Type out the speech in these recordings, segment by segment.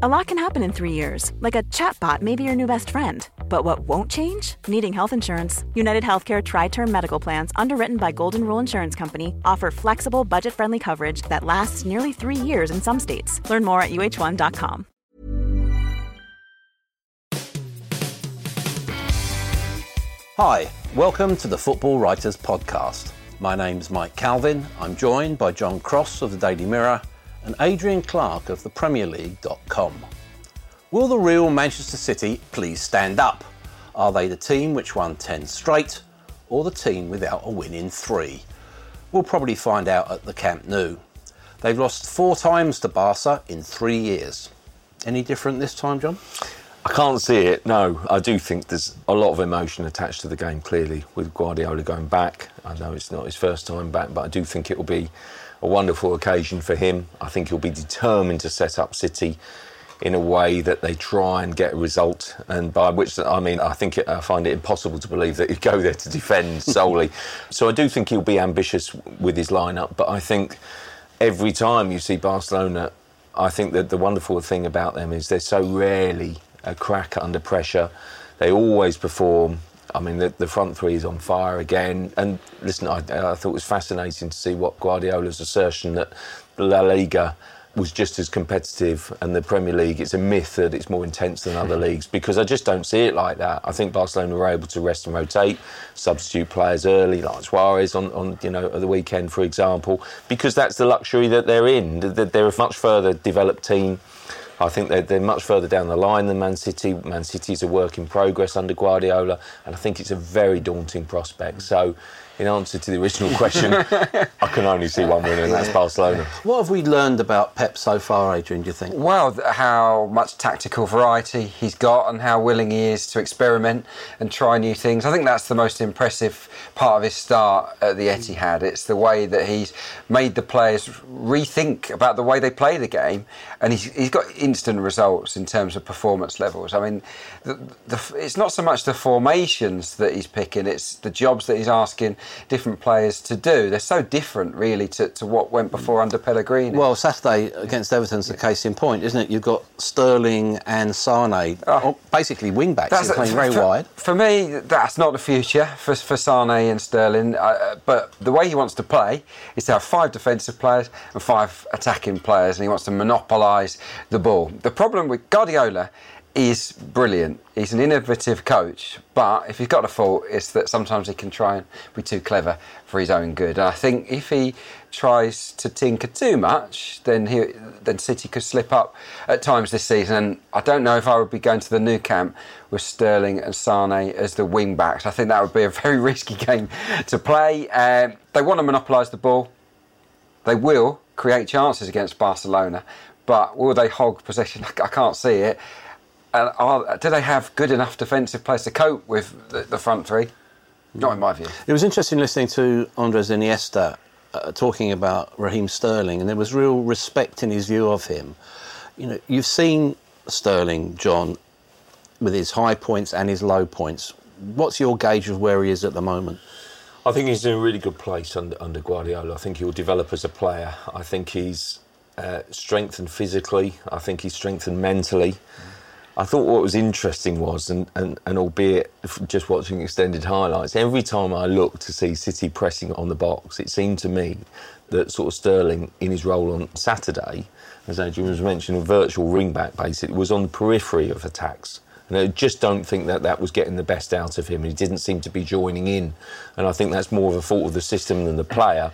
A lot can happen in three years, like a chatbot may be your new best friend. But what won't change? Needing health insurance. United Healthcare Tri Term Medical Plans, underwritten by Golden Rule Insurance Company, offer flexible, budget friendly coverage that lasts nearly three years in some states. Learn more at uh1.com. Hi, welcome to the Football Writers Podcast. My name's Mike Calvin. I'm joined by John Cross of the Daily Mirror and Adrian Clark of the Premier League.com. Will the real Manchester City please stand up? Are they the team which won 10 straight or the team without a win in three? We'll probably find out at the Camp Nou. They've lost four times to Barca in three years. Any different this time, John? I can't see it. No, I do think there's a lot of emotion attached to the game. Clearly, with Guardiola going back, I know it's not his first time back, but I do think it will be a wonderful occasion for him. I think he'll be determined to set up City in a way that they try and get a result, and by which I mean I think it, I find it impossible to believe that he'd go there to defend solely. so I do think he'll be ambitious with his lineup, but I think every time you see Barcelona, I think that the wonderful thing about them is they're so rarely a crack under pressure. They always perform. I mean, the, the, front three is on fire again. And listen, I, I, thought it was fascinating to see what Guardiola's assertion that La Liga was just as competitive and the Premier League, it's a myth that it's more intense than other mm-hmm. leagues because I just don't see it like that. I think Barcelona were able to rest and rotate, substitute players early, like Suarez on, on you know, the weekend, for example, because that's the luxury that they're in. They're a much further developed team I think they're, they're much further down the line than Man City. Man City is a work in progress under Guardiola, and I think it's a very daunting prospect. So in answer to the original question, I can only see one winner, and that's Barcelona. What have we learned about Pep so far, Adrian, do you think? Well, how much tactical variety he's got and how willing he is to experiment and try new things. I think that's the most impressive part of his start at the Etihad. It's the way that he's made the players rethink about the way they play the game, and he's, he's got instant results in terms of performance levels. I mean, the, the, it's not so much the formations that he's picking, it's the jobs that he's asking different players to do. They're so different, really, to, to what went before under Pellegrini. Well, Saturday against Everton's the case in point, isn't it? You've got Sterling and Sane, oh, basically wing backs, that's playing very for, wide. For me, that's not the future for, for Sane and Sterling. Uh, but the way he wants to play is to have five defensive players and five attacking players, and he wants to monopolise the ball. The problem with Guardiola is brilliant. He's an innovative coach, but if he's got a fault, it's that sometimes he can try and be too clever for his own good. And I think if he tries to tinker too much, then he, then City could slip up at times this season. And I don't know if I would be going to the Nou Camp with Sterling and Sane as the wing backs. I think that would be a very risky game to play. Um, they want to monopolise the ball. They will create chances against Barcelona, but will they hog possession? I can't see it. And are, do they have good enough defensive players to cope with the, the front three? Not in my view. It was interesting listening to Andres Iniesta uh, talking about Raheem Sterling, and there was real respect in his view of him. You know, you've seen Sterling, John, with his high points and his low points. What's your gauge of where he is at the moment? I think he's in a really good place under, under Guardiola. I think he'll develop as a player. I think he's uh, strengthened physically. I think he's strengthened mentally. Mm. I thought what was interesting was, and, and, and albeit just watching extended highlights, every time I looked to see City pressing on the box, it seemed to me that sort of Sterling, in his role on Saturday, as Adrian was mentioning, a virtual wing back basically, was on the periphery of attacks. And I just don't think that that was getting the best out of him. He didn't seem to be joining in. And I think that's more of a fault of the system than the player.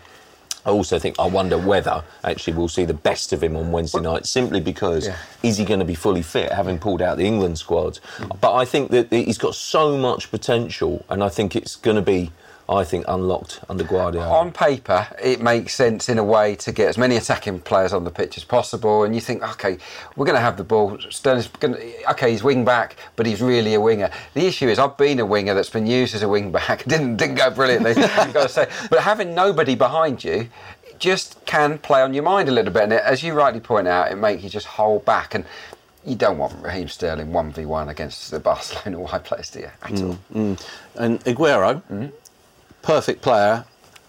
I also think I wonder whether actually we'll see the best of him on Wednesday night, simply because yeah. is he going to be fully fit, having pulled out the England squad? Mm. But I think that he's got so much potential, and I think it's going to be I think, unlocked under Guardiola. On paper, it makes sense in a way to get as many attacking players on the pitch as possible, and you think, okay, we're going to have the ball. Sterling's going to, okay, he's wing back, but he's really a winger. The issue is, I've been a winger that's been used as a wing back, didn't didn't go brilliantly, I've got to say. But having nobody behind you just can play on your mind a little bit, and it, as you rightly point out, it makes you just hold back and. You don't want Raheem Sterling 1v1 against the Barcelona wide players, do you? At all. Mm, mm. And Aguero, mm-hmm. Perfect player,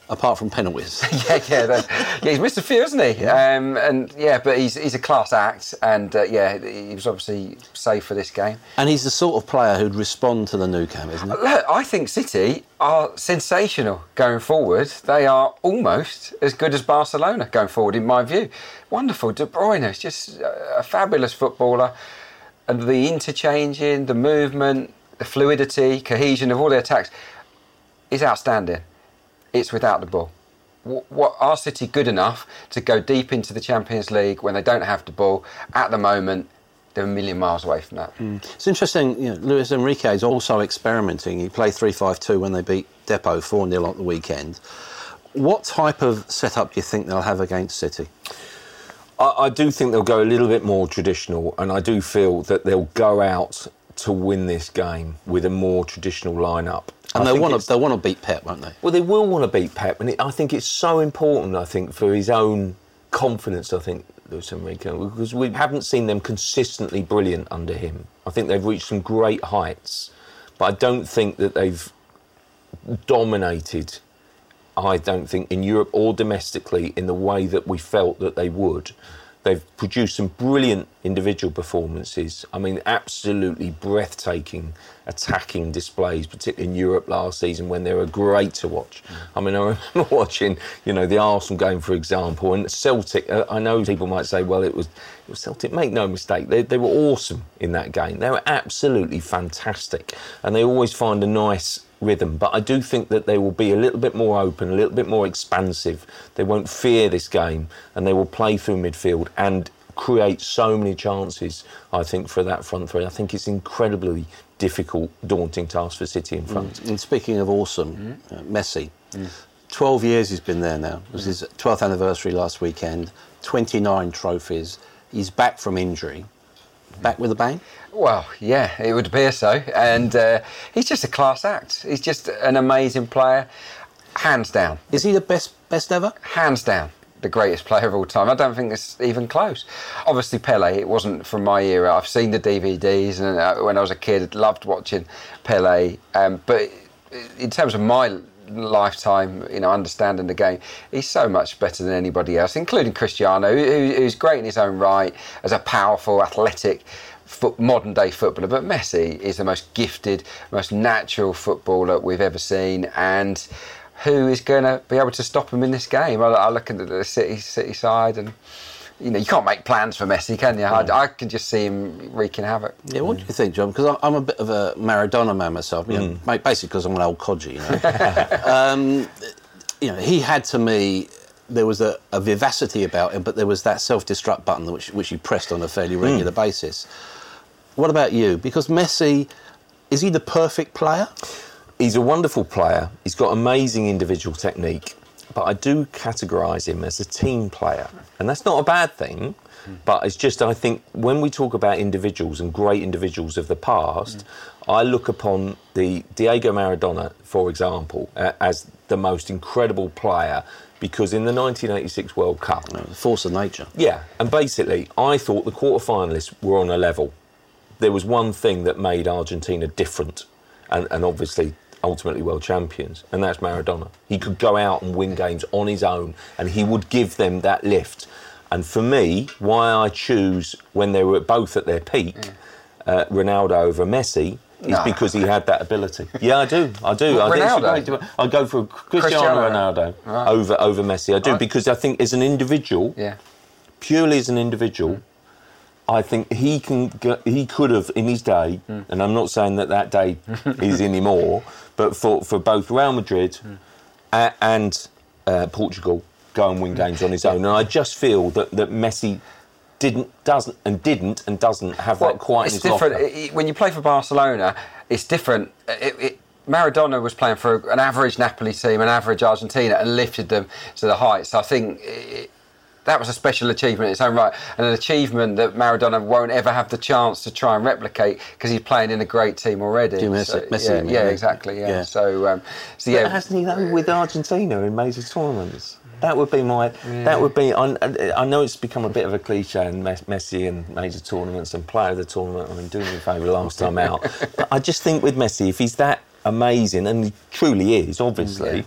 apart from penalties. yeah, yeah, yeah. He's missed a few, hasn't he? Um, and yeah, but he's he's a class act, and uh, yeah, he was obviously safe for this game. and he's the sort of player who'd respond to the Nou Camp, isn't he? Look, I think City are sensational going forward. They are almost as good as Barcelona going forward, in my view. Wonderful. De Bruyne is just a fabulous footballer. And the interchanging, the movement, the fluidity, cohesion of all the attacks is outstanding. It's without the ball. What, what are City good enough to go deep into the Champions League when they don't have the ball? At the moment, they're a million miles away from that. Mm. It's interesting, you know, Luis Enrique is also experimenting. He played 3 5 2 when they beat Depor 4 0 on the weekend. What type of setup do you think they'll have against City? I, I do think they'll go a little bit more traditional, and I do feel that they'll go out to win this game with a more traditional lineup. And I they'll want to they'll want to beat Pep, won't they? Well, they will want to beat Pep, and it, I think it's so important. I think for his own confidence. I think Luis Enrique because we haven't seen them consistently brilliant under him. I think they've reached some great heights, but I don't think that they've dominated. I don't think in Europe or domestically in the way that we felt that they would. They've produced some brilliant individual performances. I mean, absolutely breathtaking attacking displays, particularly in Europe last season when they were great to watch. I mean, I remember watching, you know, the Arsenal game, for example, and Celtic. Uh, I know people might say, well, it was, it was Celtic. Make no mistake, they, they were awesome in that game. They were absolutely fantastic, and they always find a nice rhythm. But I do think that they will be a little bit more open, a little bit more expansive. They won't fear this game, and they will play through midfield and create so many chances. I think for that front three, I think it's incredibly difficult, daunting task for City in front. Mm. And speaking of awesome, mm. uh, Messi. Mm. 12 years he's been there now. It was his 12th anniversary last weekend. 29 trophies. He's back from injury. Back with a bang? Well, yeah, it would appear so. And uh, he's just a class act. He's just an amazing player, hands down. Is he the best best ever? hands down the greatest player of all time. I don't think it's even close. Obviously, Pele. It wasn't from my era. I've seen the DVDs, and uh, when I was a kid, loved watching Pele. Um, but in terms of my lifetime, you know, understanding the game, he's so much better than anybody else, including Cristiano, who, who's great in his own right as a powerful, athletic. Foot, modern day footballer, but Messi is the most gifted, most natural footballer we've ever seen, and who is going to be able to stop him in this game? I, I look at the City City side, and you know you can't make plans for Messi, can you? I, I can just see him wreaking havoc. Yeah, what do you think, John? Because I'm a bit of a Maradona man myself. You know, mate, basically because I'm an old codger. You know, um, you know, he had to me. There was a, a vivacity about him, but there was that self-destruct button which which he pressed on a fairly regular basis. What about you? Because Messi, is he the perfect player? He's a wonderful player. He's got amazing individual technique, but I do categorise him as a team player, and that's not a bad thing. But it's just I think when we talk about individuals and great individuals of the past, I look upon the Diego Maradona, for example, uh, as the most incredible player because in the 1986 World Cup, The force of nature. yeah, and basically, I thought the quarterfinalists were on a level. There was one thing that made Argentina different, and, and obviously ultimately world champions, and that's Maradona. He could go out and win games on his own, and he would give them that lift. And for me, why I choose when they were both at their peak, uh, Ronaldo over Messi. Is No. because he had that ability. Yeah, I do. I do. I? I go for Cristiano. Ronaldo Right. over over Messi. I do Right. because I think as an individual, Yeah. purely as an individual, I think he can. He could have in his day, hmm. and I'm not saying that that day is anymore. But for for both Real Madrid hmm. a, and uh, Portugal, go and win hmm. games on his own. And I just feel that that Messi didn't, doesn't, and didn't, and doesn't have that quite in it's his different locker. It- it- when you play for Barcelona. It's different. Uh, it, it, Maradona was playing for an average Napoli team, an average Argentina, and lifted them to the heights. I think it, that was a special achievement in its own right, and an achievement that Maradona won't ever have the chance to try and replicate because he's playing in a great team already. Do you miss So, it? Messi, yeah, you yeah, yeah. exactly. Yeah. Yeah. So, um, so But yeah, hasn't he done with Argentina in major tournaments? That would be my. That would be. I, I know it's become a bit of a cliche, and Messi and major tournaments and player of the tournament. I mean, doing me a favour last time out. but I just think with Messi, if he's that amazing, and he truly is, obviously.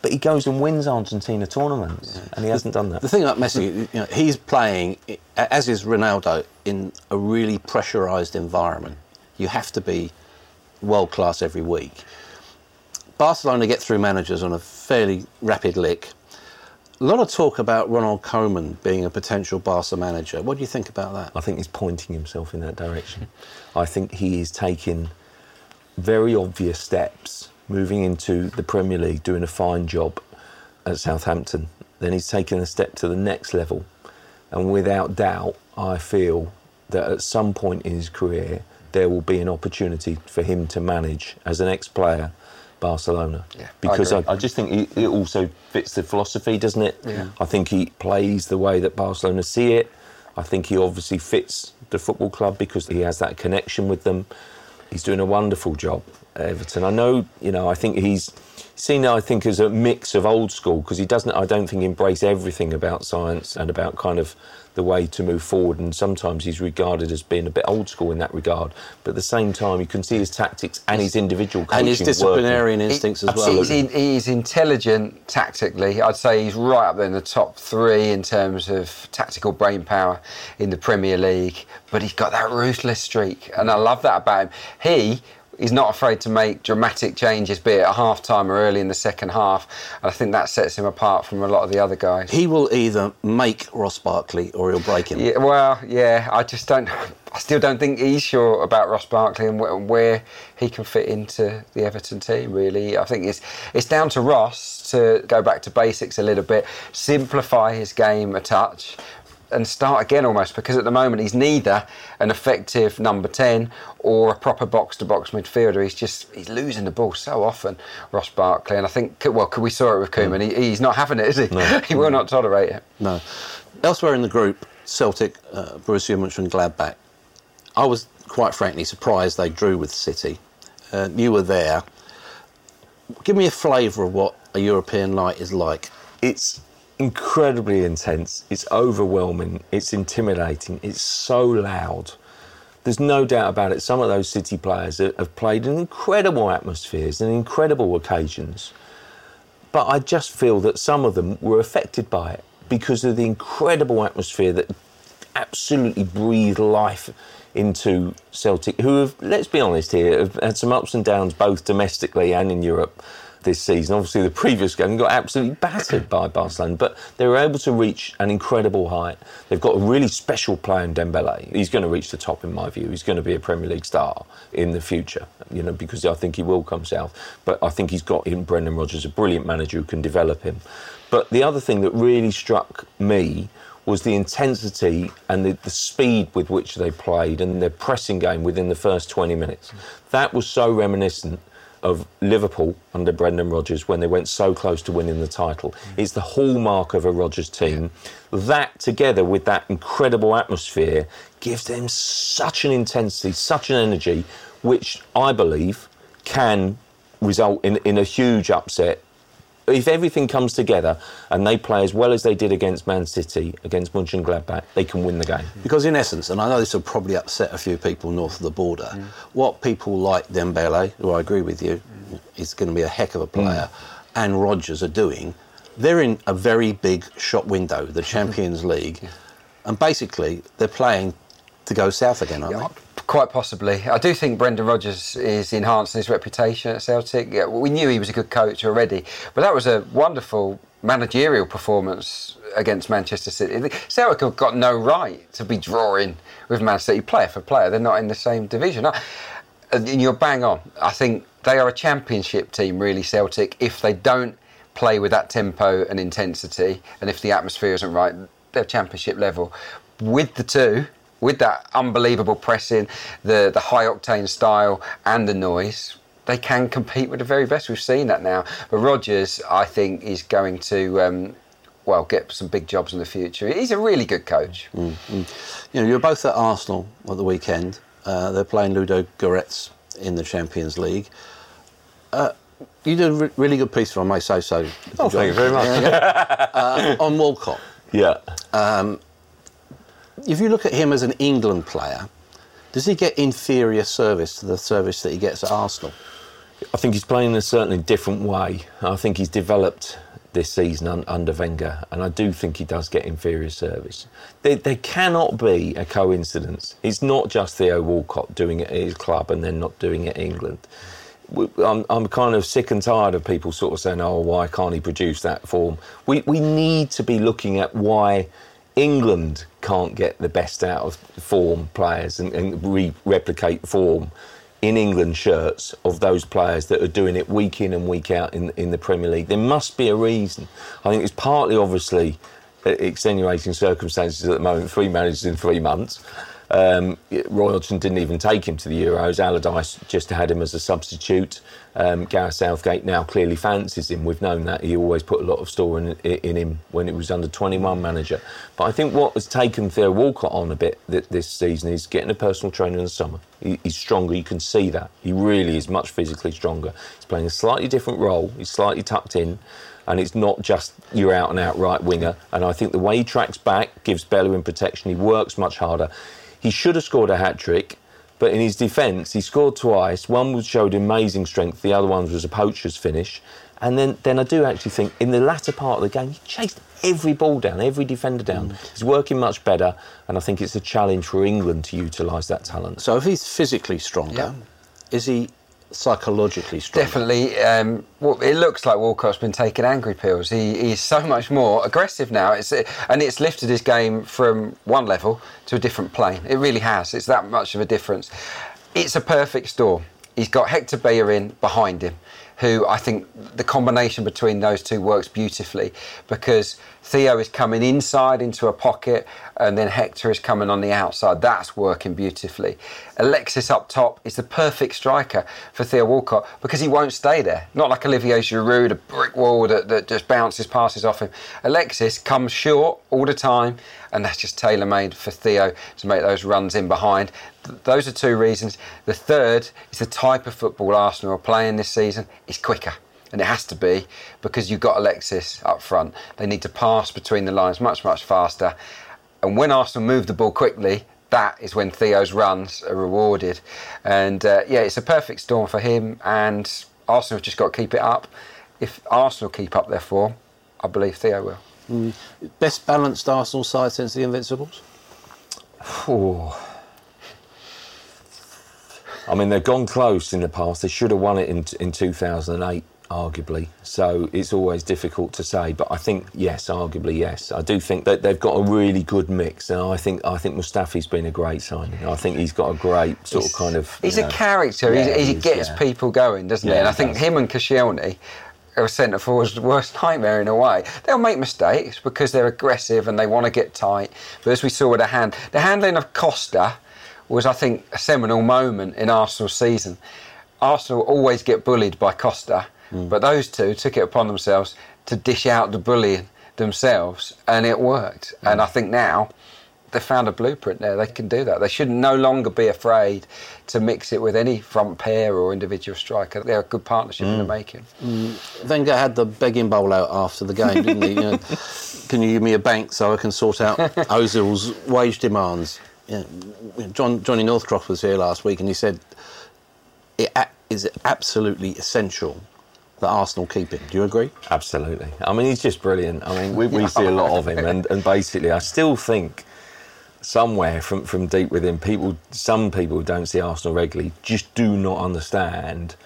But he goes and wins Argentina tournaments, and he hasn't done that. The thing about Messi, you know, he's playing, as is Ronaldo, in a really pressurised environment. You have to be world class every week. Barcelona get through managers on a fairly rapid lick. A lot of talk about Ronald Koeman being a potential Barca manager. What do you think about that? I think he's pointing himself in that direction. I think he is taking very obvious steps, moving into the Premier League, doing a fine job at Southampton. Then he's taken a step to the next level. And without doubt, I feel that at some point in his career, there will be an opportunity for him to manage as an ex player Barcelona. Yeah, because I, agree. I just think it, it also fits the philosophy, doesn't it? Yeah. I think he plays the way that Barcelona see it. I think he obviously fits the football club because he has that connection with them. He's doing a wonderful job Everton. I know, you know, I think he's seen, I think, as a mix of old school because he doesn't, I don't think, embrace everything about science and about kind of the way to move forward. And sometimes he's regarded as being a bit old school in that regard. But at the same time, you can see his tactics and his individual coaching And his working. disciplinarian instincts as well. He's, in, he's intelligent tactically. I'd say he's right up there in the top three in terms of tactical brain power in the Premier League. But he's got that ruthless streak, and I love that about him. He is not afraid to make dramatic changes, be it at half time or early in the second half. And I think that sets him apart from a lot of the other guys. He will either make Ross Barkley or he'll break him. Yeah, well, yeah, I just don't. I still don't think he's sure about Ross Barkley and where he can fit into the Everton team. Really, I think it's it's down to Ross to go back to basics a little bit, simplify his game a touch. And start again almost because at the moment he's neither an effective number 10 or a proper box to box midfielder. He's just he's losing the ball so often, Ross Barkley. And I think, well, we saw it with Koeman? He, he's not having it, is he? he will not tolerate it. No. Elsewhere in the group, Celtic, uh, Borussia Mönchengladbach. I was quite frankly surprised they drew with City. Uh, you were there. Give me a flavour of what a European night is like. it's incredibly intense. It's overwhelming. It's intimidating. It's so loud. There's no doubt about it. Some of those City players have played in incredible atmospheres and incredible occasions. But I just feel that some of them were affected by it because of the incredible atmosphere that absolutely breathed life into Celtic, who have, let's be honest here, have had some ups and downs both domestically and in Europe this season. Obviously, the previous game got absolutely battered by Barcelona, but they were able to reach an incredible height. They've got a really special player in Dembele. He's going to reach the top, in my view. He's going to be a Premier League star in the future, you know, because I think he will come south. But I think he's got in Brendan Rodgers a brilliant manager who can develop him. But the other thing that really struck me was the intensity and the, the speed with which they played and their pressing game within the first 20 minutes. That was so reminiscent of Liverpool under Brendan Rodgers when they went so close to winning the title. It's the hallmark of a Rodgers team. That, together with that incredible atmosphere, gives them such an intensity, such an energy, which I believe can result in, in a huge upset if everything comes together and they play as well as they did against Man City, against Mönchengladbach, they can win the game. Because in essence, and I know this will probably upset a few people north of the border, mm. what people like Dembele, who I agree with you, is going to be a heck of a player, mm. and Rodgers are doing, they're in a very big shop window, the Champions League, and basically they're playing to go south again, aren't Yeah, they? Quite possibly. I do think Brendan Rodgers is enhancing his reputation at Celtic. We knew he was a good coach already, but that was a wonderful managerial performance against Manchester City. Celtic have got no right to be drawing with Man City player for player. They're not in the same division. And you're bang on. I think they are a championship team, really, Celtic, if they don't play with that tempo and intensity, and if the atmosphere isn't right, they're championship level. With the two, with that unbelievable pressing, the, the high octane style, and the noise, they can compete with the very best. We've seen that now. But Rodgers, I think, is going to. Um, well, get some big jobs in the future. He's a really good coach. Mm, mm. You know, you're both at Arsenal at the weekend. Uh, they're playing Ludo Goretz in the Champions League. Uh, you did a re- really good piece, if I may say so. Oh, thank you very much. uh, on Walcott. Yeah. Um, if you look at him as an England player, does he get inferior service to the service that he gets at Arsenal? I think he's playing in a certainly different way. I think he's developed this season un- under Wenger, and I do think he does get inferior service. There, there, cannot be a coincidence. It's not just Theo Walcott doing it at his club and then not doing it in England. I'm, I'm kind of sick and tired of people sort of saying, "Oh, why can't he produce that form?" We we need to be looking at why England can't get the best out of form players and, and re- replicate form in England shirts of those players that are doing it week in and week out in in the Premier League. There must be a reason. I think it's partly obviously extenuating circumstances at the moment. Three managers in three months. Um, Roy Hodgson didn't even take him to the Euros. Allardyce just had him as a substitute. Um, Gareth Southgate now clearly fancies him. We've known that. He always put a lot of store in, in him when he was under 21 manager. But I think what has taken Theo Walcott on a bit this season is getting a personal trainer in the summer. He's stronger. You can see that. He really is much physically stronger. He's playing a slightly different role. He's slightly tucked in and it's not just your out and out right winger. And I think the way he tracks back gives Bellerin protection. He works much harder. He should have scored a hat trick, but in his defence, he scored twice. One showed amazing strength, the other one was a poacher's finish. And then, then I do actually think in the latter part of the game, he chased every ball down, every defender down. Mm. He's working much better, and I think it's a challenge for England to utilise that talent. So if he's physically stronger, is he psychologically strong. Definitely. Um, well, it looks like Walcott's been taking angry pills. He, he's so much more aggressive now. It's, and it's lifted his game from one level to a different plane. It really has. It's that much of a difference. It's a perfect storm. He's got Hector Bellerin behind him who I think the combination between those two works beautifully because Theo is coming inside into a pocket and then Hector is coming on the outside. That's working beautifully. Alexis up top is the perfect striker for Theo Walcott because he won't stay there. Not like Olivier Giroud, a brick wall that, that just bounces passes off him. Alexis comes short all the time and that's just tailor made for Theo to make those runs in behind. Th- those are two reasons. The third is the type of football Arsenal are playing this season is quicker. And it has to be because you've got Alexis up front. They need to pass between the lines much, much faster. And when Arsenal move the ball quickly, that is when Theo's runs are rewarded. And uh, yeah, it's a perfect storm for him. And Arsenal have just got to keep it up. If Arsenal keep up their form, I believe Theo will. Mm. Best balanced Arsenal side since the Invincibles? Oh. I mean, they've gone close in the past. They should have won it in, in 2008, arguably. So it's always difficult to say. But I think, yes, arguably, yes. I do think that they've got a really good mix. And I think I think Mustafi's been a great signing. I think he's got a great sort he's, of kind of. He's know, a character. Yeah, he gets yeah. people going, doesn't yeah, he? And I think him and Koscielny uh, are a centre forward's worst nightmare in a way. They'll make mistakes because they're aggressive and they want to get tight. But as we saw with the hand, the handling of Costa was, I think, a seminal moment in Arsenal's season. Arsenal always get bullied by Costa, mm. but those two took it upon themselves to dish out the bullying themselves, and it worked. Mm. And I think now they found a blueprint there. They can do that. They should no longer be afraid to mix it with any front pair or individual striker. They're a good partnership mm. in the mm. making. Mm. Wenger had the begging bowl out after the game, didn't he? You know, can you give me a bank so I can sort out Ozil's wage demands? Yeah. John Johnny Northcroft was here last week, and he said it is absolutely essential that Arsenal keep him. Do you agree? Absolutely. I mean, he's just brilliant. I mean, we, we see a lot of him, and, and basically, I still think somewhere from, from deep within, people, some people don't see Arsenal regularly, just do not understand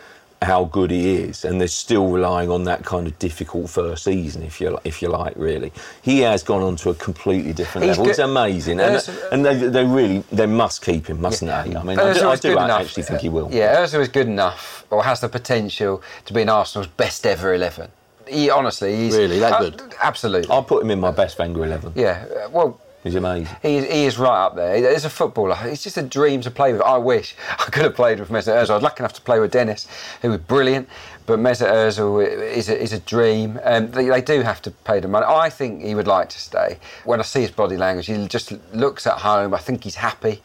how good he is, and they're still relying on that kind of difficult first season, if you if you like. Really, he has gone on to a completely different He's level. good. It's amazing, and, and they, they really they must keep him, mustn't Yeah. they? I mean, I do, I do actually enough. think he will. Yeah, Ozil is good enough, or has the potential to be in Arsenal's best ever eleven. He honestly, he's Really? That uh, good? absolutely. I'll put him in my best Wenger eleven. Yeah, uh, well, He's amazing. He is, he is right up there. He's a footballer, he's just a dream to play with. I wish I could have played with Mesut Ozil. I was lucky enough to play with Dennis, who was brilliant. But Mesut Ozil is a, is a dream. Um, they, they do have to pay the money. I think he would like to stay. When I see his body language, he just looks at home. I think he's happy.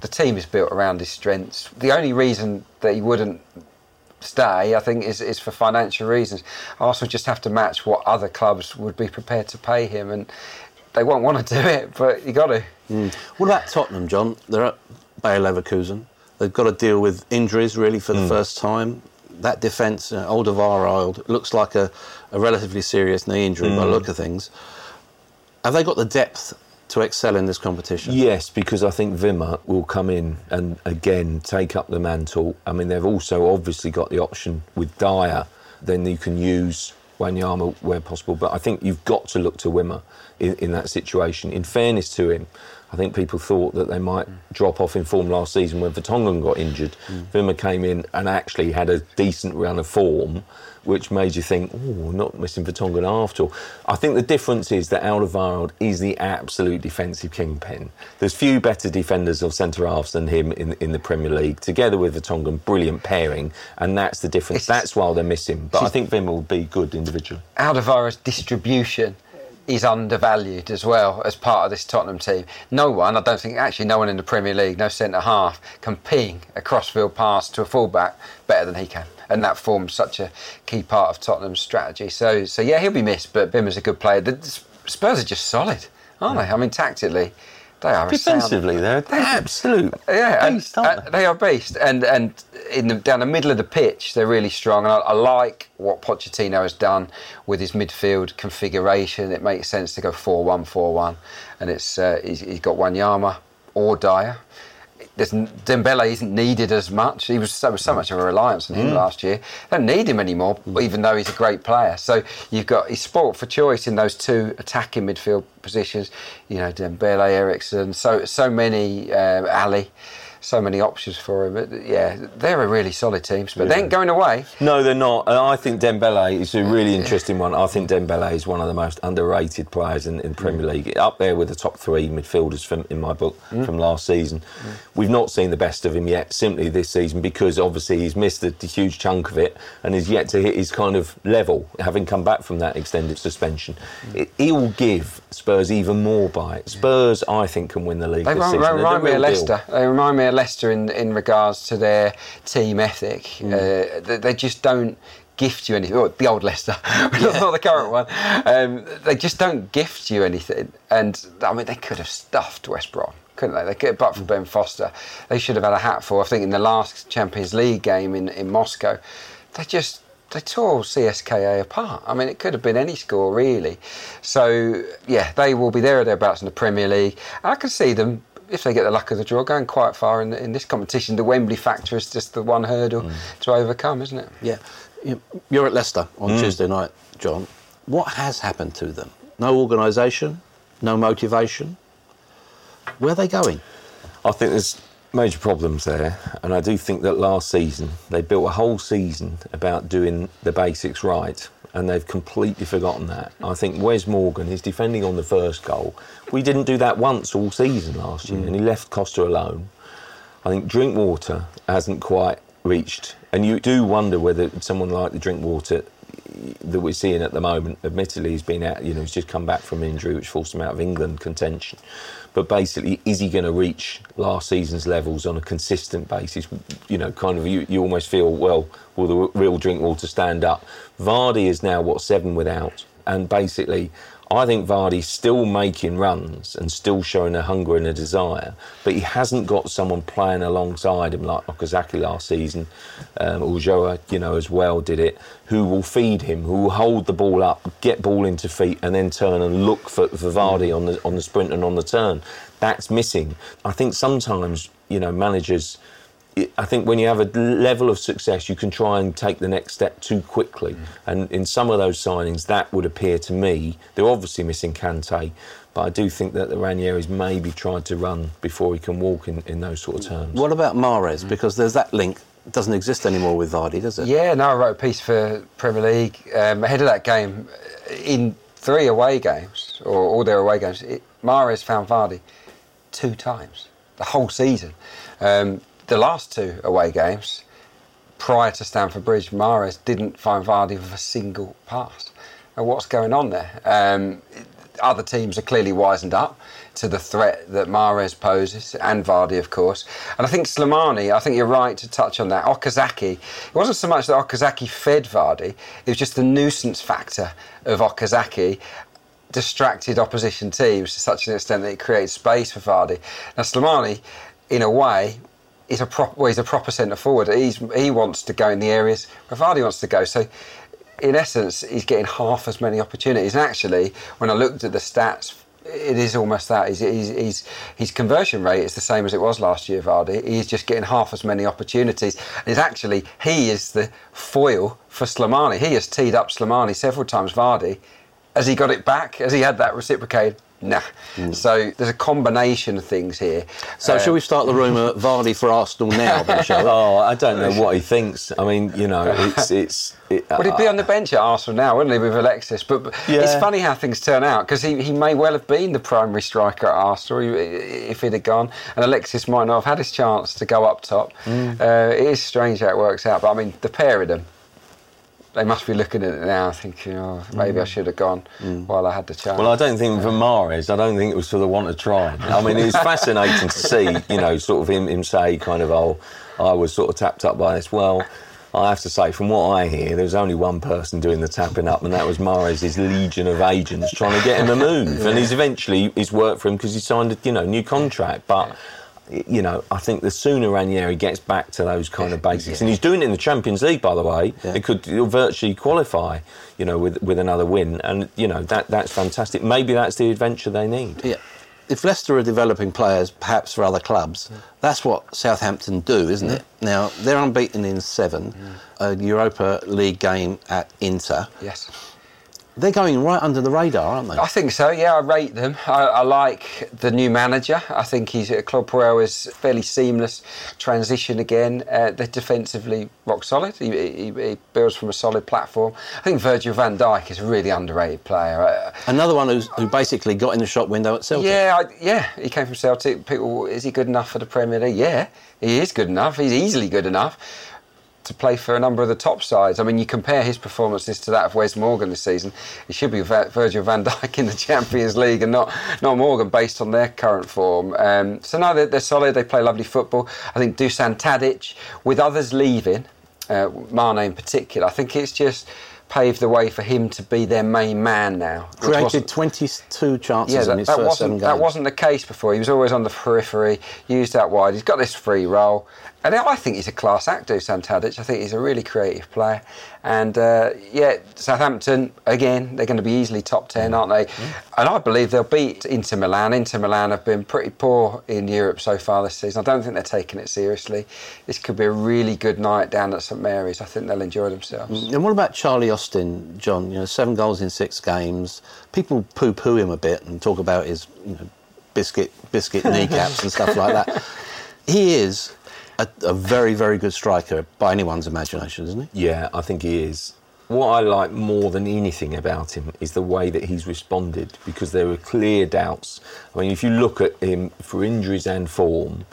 The team is built around his strengths. The only reason that he wouldn't stay, I think, is, is for financial reasons. Arsenal just have to match what other clubs would be prepared to pay him, and they won't want to do it, but you got to. Mm. What about Tottenham, John? They're at Bayer Leverkusen. They've got to deal with injuries really for the mm. first time. That defence, uh, Alderweireld, looks like a, a, relatively serious knee injury mm. by the look of things. Have they got the depth to excel in this competition? Yes, because I think Wimmer will come in and again take up the mantle. I mean, they've also obviously got the option with Dier. Then you can use Wanyama where possible. But I think you've got to look to Wimmer in, in that situation. In fairness to him, I think people thought that they might mm. drop off in form last season when Vertonghen got injured. Mm. Wimmer came in and actually had a decent run of form which made you think, oh, not missing Vertonghen after all. I think the difference is that Alderweireld is the absolute defensive kingpin. There's few better defenders of centre halves than him in, in the Premier League. Together with Vertonghen, brilliant pairing, and that's the difference. It's, that's why they're missing. But I think Vim will be good individually. Alderweireld's distribution is undervalued as well as part of this Tottenham team. No one, I don't think, actually, no one in the Premier League, no centre half, can ping a crossfield pass to a fullback better than he can and that forms such a key part of Tottenham's strategy. So, so yeah, he'll be missed, but Bim is a good player. The Spurs are just solid, aren't they? I mean, tactically, they are defensively. They're, they're absolute. Yeah, beast, and, uh, they are beast, and and in the, down the middle of the pitch, they're really strong. And I, I, like what Pochettino has done with his midfield configuration. It makes sense to go 4-1-4-1, and it's uh, he's, he's got Wanyama or Dier Dembele isn't needed as much. He was so, so much of a reliance on him mm. last year. They don't need him anymore, mm. even though he's a great player. So you've got he's sport for choice in those two attacking midfield positions. You know, Dembele, Eriksen, so so many uh, Alli so many options for him. But yeah, they're a really solid team, but yeah. they ain't going away. No, they're not. And I think Dembele is a really interesting one. I think Dembele is one of the most underrated players in, in Premier mm. League, up there with the top three midfielders from, in my book mm. from last season. Mm. We've not seen the best of him yet, simply this season, because obviously he's missed a, huge chunk of it and is yet to hit his kind of level, having come back from that extended suspension. Mm. It, he will give Spurs even more bite. Spurs, I think, can win the league they this remind, season. remind me of Leicester. They remind me Leicester in, in regards to their team ethic. Mm. Uh, they, they, just don't gift you anything. Oh, the old Leicester, not the current one. Um, they just don't gift you anything. And I mean, they could have stuffed West Brom. Couldn't they? They could, apart from Ben Foster, they should have had a hatful. I think in the last Champions League game in, in Moscow, they just they tore CSKA apart. I mean, it could have been any score really. So yeah, they will be there or thereabouts in the Premier League. I can see them if they get the luck of the draw, going quite far in, in this competition. The Wembley factor is just the one hurdle mm. to overcome, isn't it? Yeah. You're at Leicester on mm. Tuesday night, John. What has happened to them? No organisation, no motivation. Where are they going? I think there's major problems there, and I do think that last season they built a whole season about doing the basics right and they've completely forgotten that. I think Wes Morgan is defending on the first goal. We didn't do that once all season last year, mm. and he left Costa alone. I think Drinkwater hasn't quite reached, and you do wonder whether someone like the Drinkwater that we're seeing at the moment, admittedly, he's been out, you know, he's just come back from injury, which forced him out of England contention. But basically, is he going to reach last season's levels on a consistent basis? You know, kind of, you, you almost feel, well, will the real Drinkwater stand up? Vardy is now, what, seven without? And basically, I think Vardy's still making runs and still showing a hunger and a desire, but he hasn't got someone playing alongside him like Okazaki last season, um, Ulloa, you know, as well did it, who will feed him, who will hold the ball up, get ball into feet, and then turn and look for, for Vardy on the on the sprint and on the turn. That's missing. I think sometimes, you know, managers I think when you have a level of success, you can try and take the next step too quickly. Mm. And in some of those signings, that would appear to me, they're obviously missing Kante, but I do think that the Ranieri's maybe tried to run before he can walk in, in those sort of terms. What about Mahrez? Mm. Because there's that link doesn't exist anymore with Vardy, does it? Yeah, no, I wrote a piece for Premier League um, ahead of that game in three away games, or all their away games, it, Mahrez found Vardy two times the whole season. Um, the last two away games, prior to Stamford Bridge, Mahrez didn't find Vardy with a single pass. Now, what's going on there? Um, other teams are clearly wizened up to the threat that Mahrez poses, and Vardy, of course. And I think Slimani, I think you're right to touch on that. Okazaki, it wasn't so much that Okazaki fed Vardy, it was just the nuisance factor of Okazaki distracted opposition teams to such an extent that it created space for Vardy. Now, Slimani, in a way, is a prop, well, he's a proper centre forward. He's, he wants to go in the areas Vardy wants to go. So, in essence, he's getting half as many opportunities. And actually, when I looked at the stats it is almost that. He's, he's, he's, his conversion rate is the same as it was last year, Vardy. He's just getting half as many opportunities. And it's actually, he is the foil for Slimani. He has teed up Slimani several times, Vardy. Has he got it back? Has he had that reciprocated? Nah. Mm. So there's a combination of things here. So uh, shall we start the rumour Vardy for Arsenal now? Then, oh, I don't know what he thinks. I mean, you know, it's it's. It, Would he be on the bench at Arsenal now, wouldn't he, with Alexis? But, but yeah. it's funny how things turn out because he, he may well have been the primary striker at Arsenal if he'd have gone, and Alexis might not have had his chance to go up top. Mm. Uh, it is strange how it works out, but I mean, the pair of them they must be looking at it now thinking, oh, maybe mm. I should have gone mm. while I had the chance. Well, I don't think for Mahrez, I don't think it was for the want of trying. I mean, it's fascinating to see, you know, sort of him, him say kind of, oh, I was sort of tapped up by this. Well, I have to say, from what I hear, there was only one person doing the tapping up, and that was Mahrez's legion of agents trying to get him a move. yeah. And he's eventually, he's worked for him because he signed a, you know, new contract. But... Yeah you know, I think the sooner Ranieri gets back to those kind of basics, yeah. and he's doing it in the Champions League, by the way, yeah. it could virtually qualify, you know, with with another win, and you know that that's fantastic. Maybe that's the adventure they need. Yeah. If Leicester are developing players, perhaps for other clubs, that's what Southampton do, isn't it? Now they're unbeaten in seven, a Europa League game at Inter. Yes they're going right under the radar, aren't they? I think so. Yeah, I rate them. I, I like the new manager. I think he's at Claude Puel is fairly seamless transition again. Uh, they're defensively rock solid. He, he, he, builds from a solid platform. I think Virgil Van Dijk is a really underrated player. Uh, Another one who's, who basically got in the shop window at Celtic. Yeah, I, yeah, he came from Celtic. People, is he good enough for the Premier League? Yeah, he is good enough. He's easily good enough to play for a number of the top sides. I mean, you compare his performances to that of Wes Morgan this season. It should be Virgil van Dijk in the Champions League and not not Morgan based on their current form. Um, so now they're, they're, solid. They play lovely football. I think Dusan Tadic, with others leaving, uh, Mane in particular, I think it's just paved the way for him to be their main man now. Created 22 chances yeah, that, in his that first wasn't, seven games. That wasn't the case before. He was always on the periphery, used out wide. He's got this free role. And I think he's a class actor, Dusan Tadic. I think he's a really creative player. And uh, yeah, Southampton, again, they're going to be easily top 10, aren't they? Mm-hmm. And I believe they'll beat Inter Milan. Inter Milan have been pretty poor in Europe so far this season. I don't think they're taking it seriously. This could be a really good night down at St Mary's. I think they'll enjoy themselves. Mm, and what about Charlie Austin, John? You know, seven goals in six games. People poo poo him a bit and talk about his, you know, biscuit, biscuit kneecaps and stuff like that. He is a, a very, very good striker by anyone's imagination, isn't he? Yeah, I think he is. What I like more than anything about him is the way that he's responded because there were clear doubts. I mean, if you look at him for injuries and form,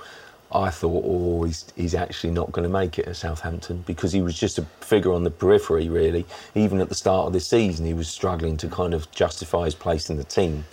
I thought, oh, he's, he's actually not going to make it at Southampton because he was just a figure on the periphery, really. Even at the start of the season, he was struggling to kind of justify his place in the team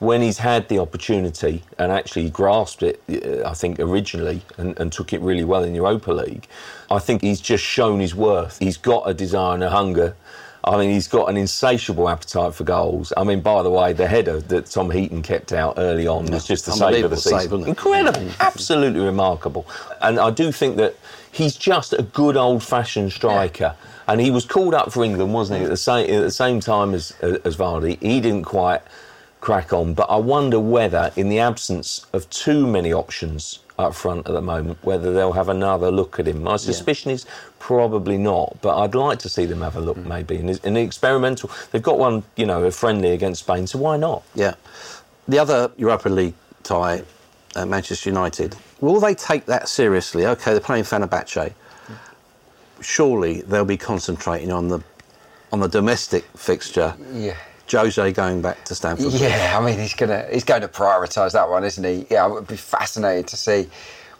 when he's had the opportunity and actually grasped it, uh, I think originally and, and, took it really well in Europa League, I think he's just shown his worth. He's got a desire and a hunger. I mean, he's got an insatiable appetite for goals. I mean, by the way, the header that Tom Heaton kept out early on was just the save of the season. Save, Incredible, absolutely remarkable. And I do think that he's just a good old-fashioned striker. And he was called up for England, wasn't he, at the same, at the same time as, as Vardy. He didn't quite crack on. But I wonder whether, in the absence of too many options up front at the moment, whether they'll have another look at him. My suspicion yeah. is probably not, but I'd like to see them have a look mm. maybe. And an experimental, they've got one, you know, a friendly against Spain, so why not? Yeah. The other Europa League tie, uh, Manchester United, will they take that seriously? Okay, they're playing Fenerbahce. Surely they'll be concentrating on the on the domestic fixture yeah Jose going back to Stamford. Yeah, I mean he's gonna he's going to prioritise that one, isn't he? Yeah, it would be fascinated to see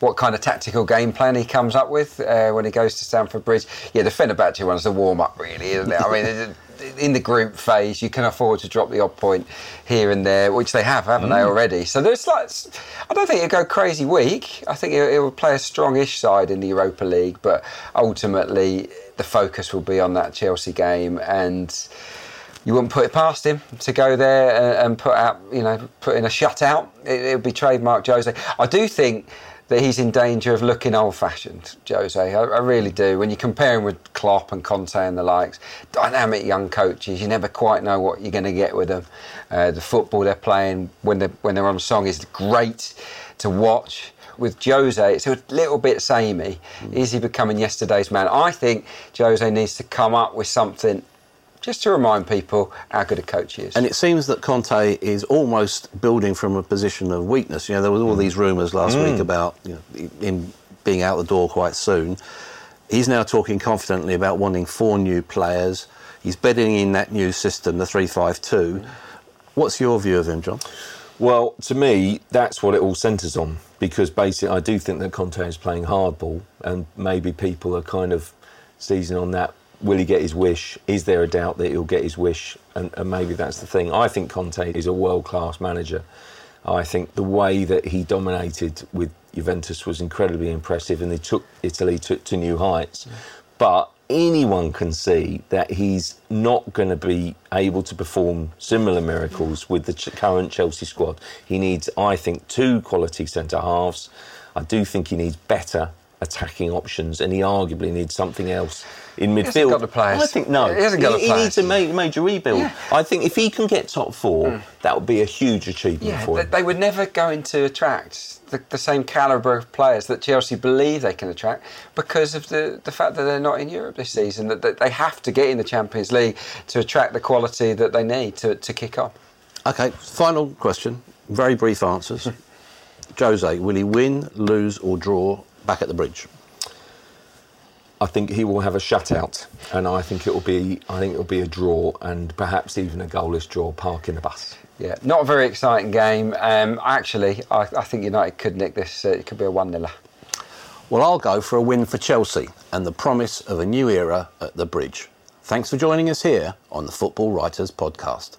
what kind of tactical game plan he comes up with uh, when he goes to Stamford Bridge. Yeah, the Fenerbahce one's the warm up, really, isn't it? I mean. in the group phase, you can afford to drop the odd point here and there, which they have, haven't mm. they already? So there's like, I don't think it'll go crazy weak. I think it, it will play a strongish side in the Europa League, but ultimately the focus will be on that Chelsea game and you wouldn't put it past him to go there and, and put out, you know, put in a shutout. It, it would be trademark Jose. I do think that he's in danger of looking old-fashioned, Jose. I, I, really do. When you compare him with Klopp and Conte and the likes, dynamic young coaches, you never quite know what you're going to get with them. Uh, the football they're playing when they're when they're on song is great to watch. With Jose, it's a little bit samey. Is he becoming yesterday's man? I think Jose needs to come up with something just to remind people how good a coach he is. And it seems that Conte is almost building from a position of weakness. You know, there was all mm. these rumours last mm. week about you know, him being out the door quite soon. He's now talking confidently about wanting four new players. He's bedding in that new system, the 352. What's your view of him, John? Well, to me, that's what it all centres on because basically I do think that Conte is playing hardball and maybe people are kind of seizing on that will he get his wish? Is there a doubt that he'll get his wish? And, and maybe that's the thing. I think Conte is a world class manager. I think the way that he dominated with Juventus was incredibly impressive, and they took Italy to, to new heights. Mm. But anyone can see that he's not going to be able to perform similar miracles with the current Chelsea squad. He needs, I think, two quality centre halves. I do think he needs better attacking options, and he arguably needs something else in midfield. He got the players. I think no. He hasn't got he, the players. He needs a ma- major rebuild. Yeah. I think if he can get top four, mm. that would be a huge achievement yeah, for him. They would never going to attract the, the, same calibre of players that Chelsea believe they can attract because of the, the fact that they're not in Europe this season. That, that they have to get in the Champions League to attract the quality that they need to, to kick on. Okay, final question. Very brief answers. Jose, will he win, lose, or draw back at the bridge? I think he will have a shutout, and I think it will be I think it will be a draw, and perhaps even a goalless draw. Parking the bus. Yeah, not a very exciting game. Um, actually, I, I, think United could nick this. Uh, it could be a one 0 Well, I'll go for a win for Chelsea and the promise of a new era at the bridge. Thanks for joining us here on the Football Writers Podcast.